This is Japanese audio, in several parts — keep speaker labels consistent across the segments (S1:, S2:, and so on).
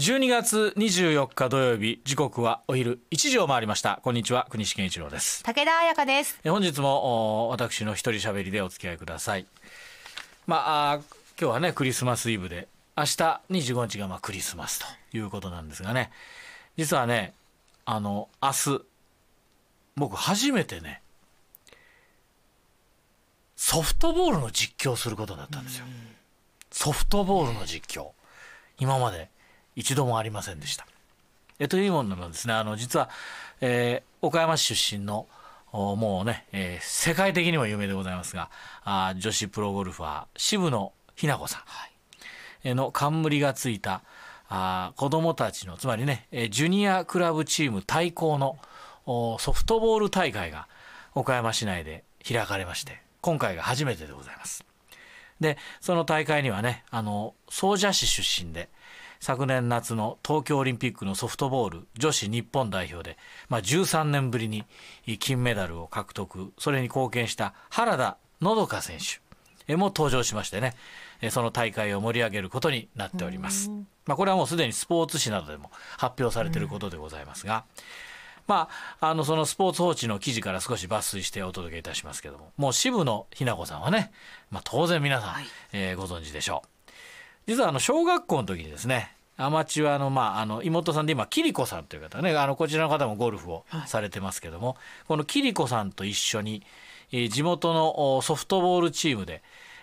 S1: 12月24日土曜日時刻はお昼1時を回りました。こんにちは国士健一郎です。
S2: 武田彩香です。
S1: え本日もお私の一人喋りでお付き合いください。まあ今日はねクリスマスイブで明日25日がまあクリスマスということなんですがね。実はねあの明日僕初めてねソフトボールの実況をすることだったんですよ。ソフトボールの実況。今まで一度もありませんでした。えというもののですね。あの実は、えー岡山市出身のおもうね、えー世界的にも有名でございますがあー女子プロゴルファー渋野日向子さん、えーの冠がついたあー子供たちのつまりね、えージュニアクラブチーム対抗のおソフトボール大会が岡山市内で開かれまして今回が初めてでございます。でその大会にはねあの総社市出身で昨年夏の東京オリンピックのソフトボール女子日本代表で、まあ、13年ぶりに金メダルを獲得。それに貢献した原田のどか選手。えも登場しましてね。えその大会を盛り上げることになっております。まあ、これはもうすでにスポーツ紙などでも発表されていることでございますが、まあ、あのそのスポーツ報知の記事から少し抜粋してお届けいたしますけども。もう渋野日向子さんはね、まあ、当然皆さん、えーご存知でしょう。実はあの小学校の時にですねアマチュアの,、まあ、あの妹さんで今桐子さんという方ねあのこちらの方もゴルフをされてますけども、この桐子さんと一緒に、えー地元のおソフトボールチームで、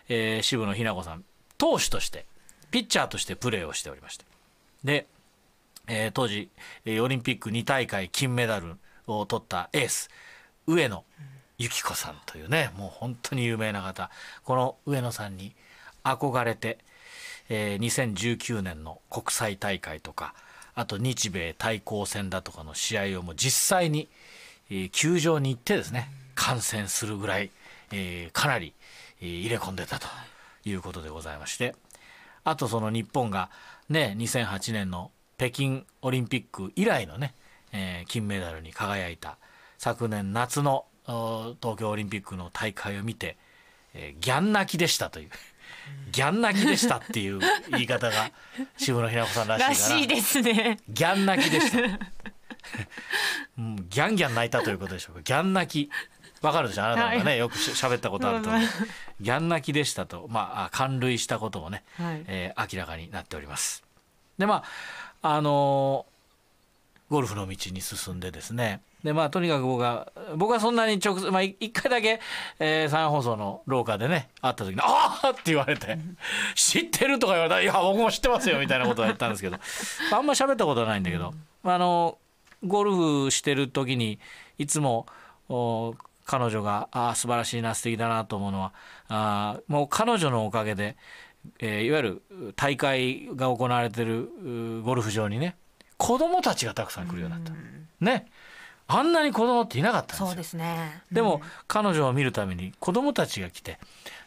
S1: えー渋野日向子さん投手としてピッチャーとしてプレーをしておりまして。でえー当時、えーオリンピック2大会金メダルを取ったエース上野由岐子さんというねもう本当に有名な方。この上野さんに憧れて、えー2019年の国際大会とかあと日米対抗戦だとかの試合をも実際に、えー球場に行ってですね観戦するぐらい、えーかなり、えー入れ込んでたということでございましてあとその日本がね2008年の北京オリンピック以来のね、えー金メダルに輝いた昨年夏の東京オリンピックの大会を見て、えーギャン泣きでしたという。ギャン泣きでしたっていう言い方が 渋野日向子さんらしいから
S2: らしいですね
S1: ギャン泣きでした。うんギャンギャン泣いたということでしょうか。ギャン泣き。わかるでしょ？あなたがね、
S2: は
S1: よくし喋ったことあると思う。ギャン泣きでしたと、まああ、感涙したこともね、
S2: はい
S1: えー明らかになっております。で、まあ、あのーゴルフの道に進んでですね。で、まあ、とにかく僕は、僕はそんなに直接、まあ、い一回だけ、えー、山陽放送の廊下でね、会った時に、ああって言われて、知ってるとか言われたら、いや、僕も知ってますよ、みたいなことは言ったんですけど、あんま喋ったことはないんだけど、あの、ゴルフしてる時に、いつも、お彼女が、ああ、素晴らしいな、素敵だなと思うのは、あーもう彼女のおかげで、えーいわゆる大会が行われてるうゴルフ場にね、子供たちがたくさん来るようになった。ね。あんなに子供っていなかったんですよ。
S2: そう。ですね。
S1: でも、彼女を見るために子供たちが来て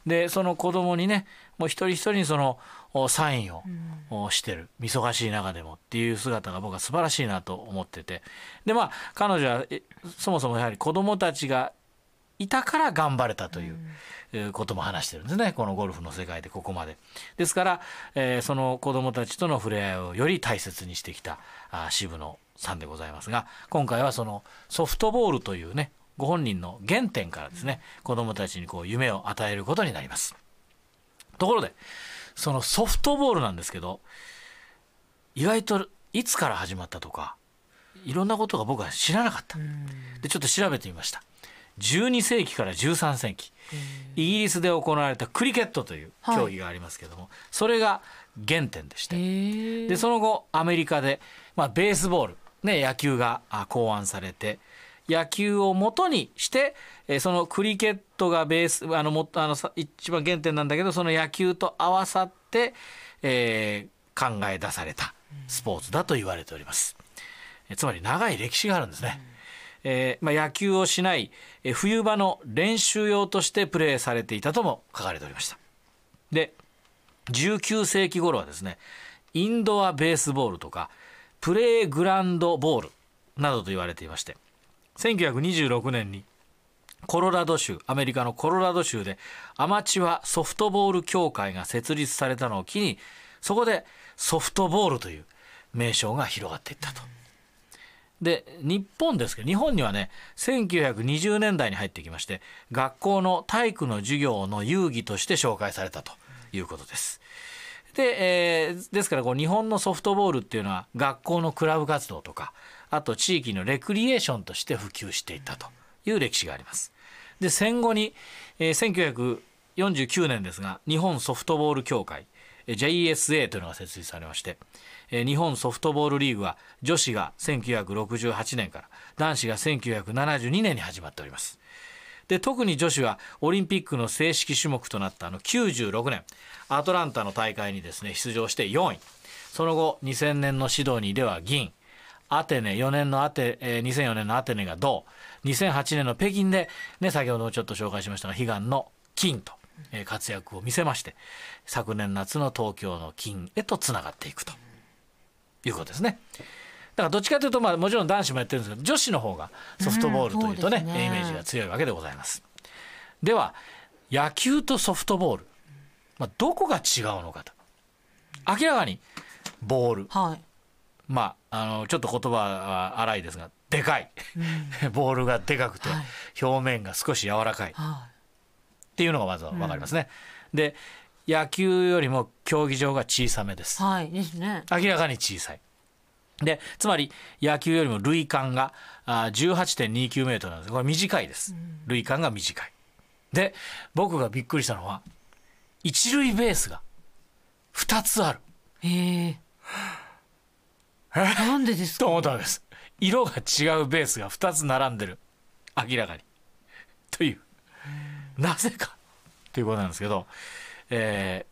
S1: でその子供にねもう一人一人にそのおサインを、おしてる。忙しい中でもっていう姿が僕は素晴らしいなと思ってて。でまあ彼女はえそもそもやはり子供たちがいたから頑張れたという、えーことも話してるんですね。このゴルフの世界でここまで。ですから、えーその子供たちとの触れ合いをより大切にしてきたあー渋野さんでございますが今回はそのソフトボールというねご本人の原点からですね子供たちにこう夢を与えることになります。ところでそのソフトボールなんですけど意外といつから始まったとかいろんなことが僕は知らなかった。でちょっと調べてみました。12世紀から13世紀。イギリスで行われたクリケットという競技がありますけども、それが原点でして。でその後アメリカで、まあ、ベースボール、ね、野球があ考案されて野球を元にして、えーそのクリケットがベースあのもあのさ一番原点なんだけどその野球と合わさって、えー考え出されたスポーツだと言われております。えつまり長い歴史があるんですね。えーまあ、野球をしない、えー冬場の練習用としてプレーされていたとも書かれておりました。で19世紀頃はですねインドアベースボールとかプレーグランドボールなどと言われていまして1926年にコロラド州アメリカのコロラド州でアマチュアソフトボール協会が設立されたのを機にそこでソフトボールという名称が広がっていったと。で日本ですけど日本にはね1920年代に入ってきまして学校の体育の授業の遊戯として紹介されたということです。で、えー、ですからこう日本のソフトボールっていうのは学校のクラブ活動とかあと地域のレクリエーションとして普及していったという歴史があります。で戦後に、えー、1949年ですが日本ソフトボール協会 JSA というのが設立されまして日本ソフトボールリーグは女子が1968年から男子が1972年に始まっておりますで特に女子はオリンピックの正式種目となったあの96年アトランタの大会にですね出場して4位。その後2000年のシドニーでは銀。アテネ4年のアテ、えー、2004年のアテネが銅。2008年の北京で、ね、先ほどちょっと紹介しましたが悲願の金と、えー、活躍を見せまして昨年夏の東京の金へとつながっていくということですね。だからどっちかというとまあもちろん男子もやってるんですけど女子の方がソフトボールというとねうんね、イメージが強いわけでございます。では野球とソフトボール、まあ、どこが違うのかと。明らかにボール、はい、まああのちょっと言葉は荒いですがでかい、うん、ボールがでかくて、はい、表面が少し柔らかい、はい、っていうのがまずは分かりますね。うん、で野球よりも競技場が小さめです。
S2: はいですね。
S1: 明らかに小さい。でつまり野球よりも塁間が18.29メートルなんです。これ短いです、塁間が短い。で僕がびっくりしたのは一塁ベースが2つある。
S2: へえ。なんでですか？
S1: と思ったんです。色が違うベースが2つ並んでる。明らかに。という。なぜか。ということなんですけど、え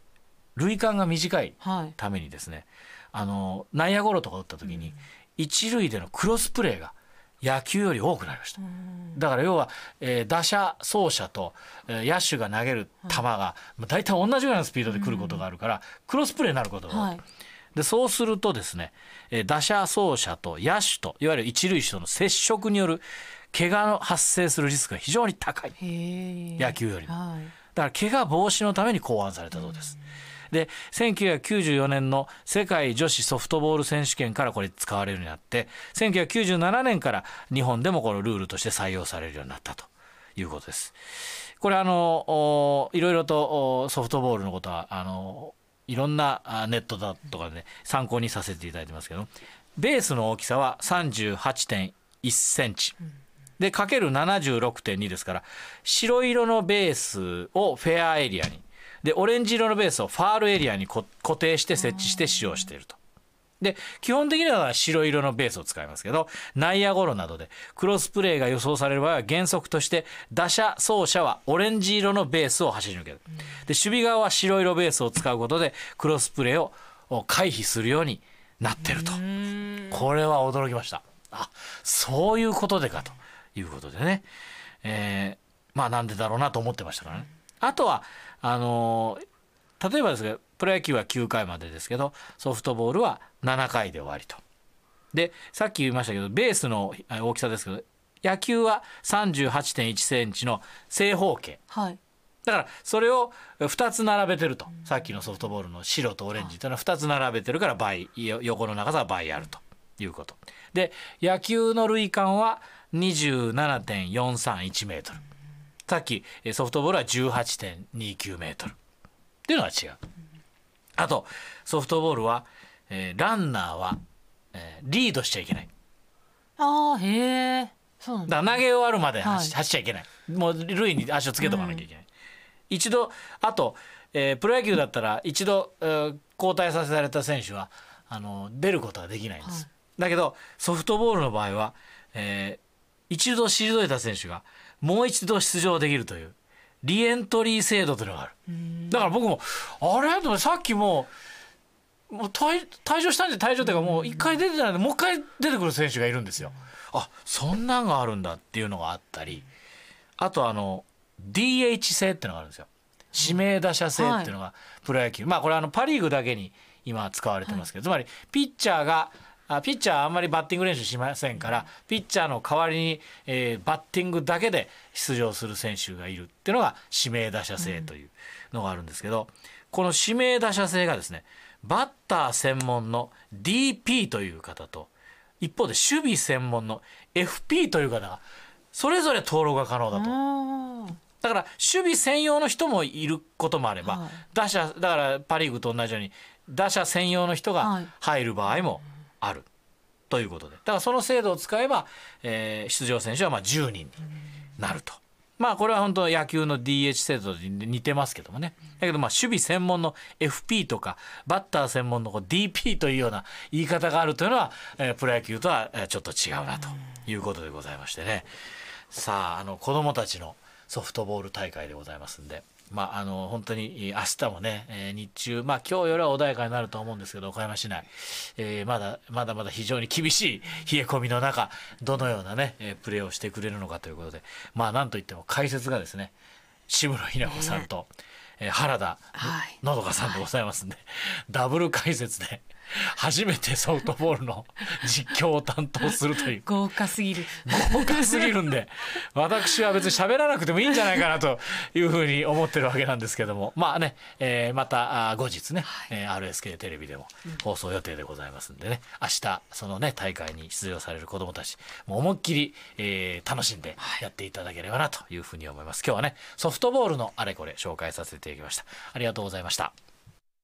S1: ー、塁間が短いためにですね、はいあの内野ゴロとか打った時に、一塁でのクロスプレーが野球より多くなりました。だから要は、えー、打者走者と、えー、野手が投げる球が、はい、大体同じぐらいのスピードで来ることがあるから、クロスプレーになることが多い。はい、でそうするとですね、えー、打者走者と野手といわゆる一塁手との接触による怪我の発生するリスクが非常に高い。野球よりも、はい、だから怪我防止のために考案されたそうです。で1994年の世界女子ソフトボール選手権からこれ使われるようになって1997年から日本でもこのルールとして採用されるようになったということです。これあのいろいろとソフトボールのことはあのいろんなネットだとかで、ね、参考にさせていただいてますけどベースの大きさは38.1センチ。でかける76.2ですから白色のベースをフェアエリアにでオレンジ色のベースをファールエリアに固定して設置して使用していると。で基本的には白色のベースを使いますけど内野ゴロなどでクロスプレーが予想される場合は原則として打者走者はオレンジ色のベースを走り抜ける。で守備側は白色ベースを使うことでクロスプレーを回避するようになってると。これは驚きました。あそういうことでかということでね、えー、まあなんでだろうなと思ってましたからねあとはあの例えばですけどプロ野球は9回までですけどソフトボールは7回で終わりと。でさっき言いましたけどベースの大きさですけど野球は38.1センチの正方形、はい、だからそれを2つ並べてると、さっきのソフトボールの白とオレンジというのは2つ並べてるから倍横の長さは倍あるということ。で野球の塁間は27.431メートルさっきソフトボールは18.29メートルっていうのが違う。あとソフトボールは、えー、ランナーは、えー、リードしちゃいけない。
S2: ああへえ。そう
S1: だ投げ終わるまで走っちゃいけない。もう塁に足をつけとかなきゃいけない。うん、一度あと、えー、プロ野球だったら一度、えー、交代させられた選手はあの出ることはできないんです。はい、だけどソフトボールの場合は、えー、一度退いた選手がもう一度出場できるというリエントリー制度というのがある。だから僕もあれ？さっきもうもう退退場したんで退場というかもう一回出てたんでもう一回出てくる選手がいるんですよ。あそんなんがあるんだっていうのがあったりあとあの DH 制っていうのがあるんですよ。指名打者制っていうのがプロ野球、はい、まあこれはあのパ・リーグだけに今使われてますけど、はい、つまりピッチャーがあピッチャーあんまりバッティング練習しませんからピッチャーの代わりに、えー、バッティングだけで出場する選手がいるっていうのが指名打者制というのがあるんですけど、この指名打者制がですねバッター専門の DP という方と一方で守備専門の FP という方がそれぞれ登録が可能だと。
S2: あ
S1: だから守備専用の人もいることもあれば、
S2: はい。
S1: 打者だからパ・リーグと同じように打者専用の人が
S2: はい。
S1: 入る場合もあるということでだからその制度を使えば、えー出場選手はまあ10人になると。まあこれは本当野球の DH 制度に似てますけどもねだけどまあ守備専門の FP とかバッター専門の DP というような言い方があるというのは、えプロ野球とはちょっと違うなということでございましてねさああの子どもたちのソフトボール大会でございますんで。まあ、あの本当に明日もね、えー日中、まあ、今日よりは穏やかになると思うんですけど岡山市内、えーまだまだまだ非常に厳しい冷え込みの中どのようなね、えープレーをしてくれるのかということで。まあなんといっても解説がですね志村日奈子さんと、えー原田
S2: はい。
S1: のどかさんでございますんで、ダブル解説で初めてソフトボールの実況を担当するという。
S2: 豪華すぎる。
S1: 豪華すぎるんで私は別に喋らなくてもいいんじゃないかなというふうに思ってるわけなんですけども。まあね、えーまた後日ね、えー RSK テレビでも放送予定でございますんでね。明日そのね大会に出場される子どもたちもう思いっきり、えー楽しんでやっていただければなというふうに思います。今日はねソフトボールのあれこれ紹介させていただきました。ありがとうございました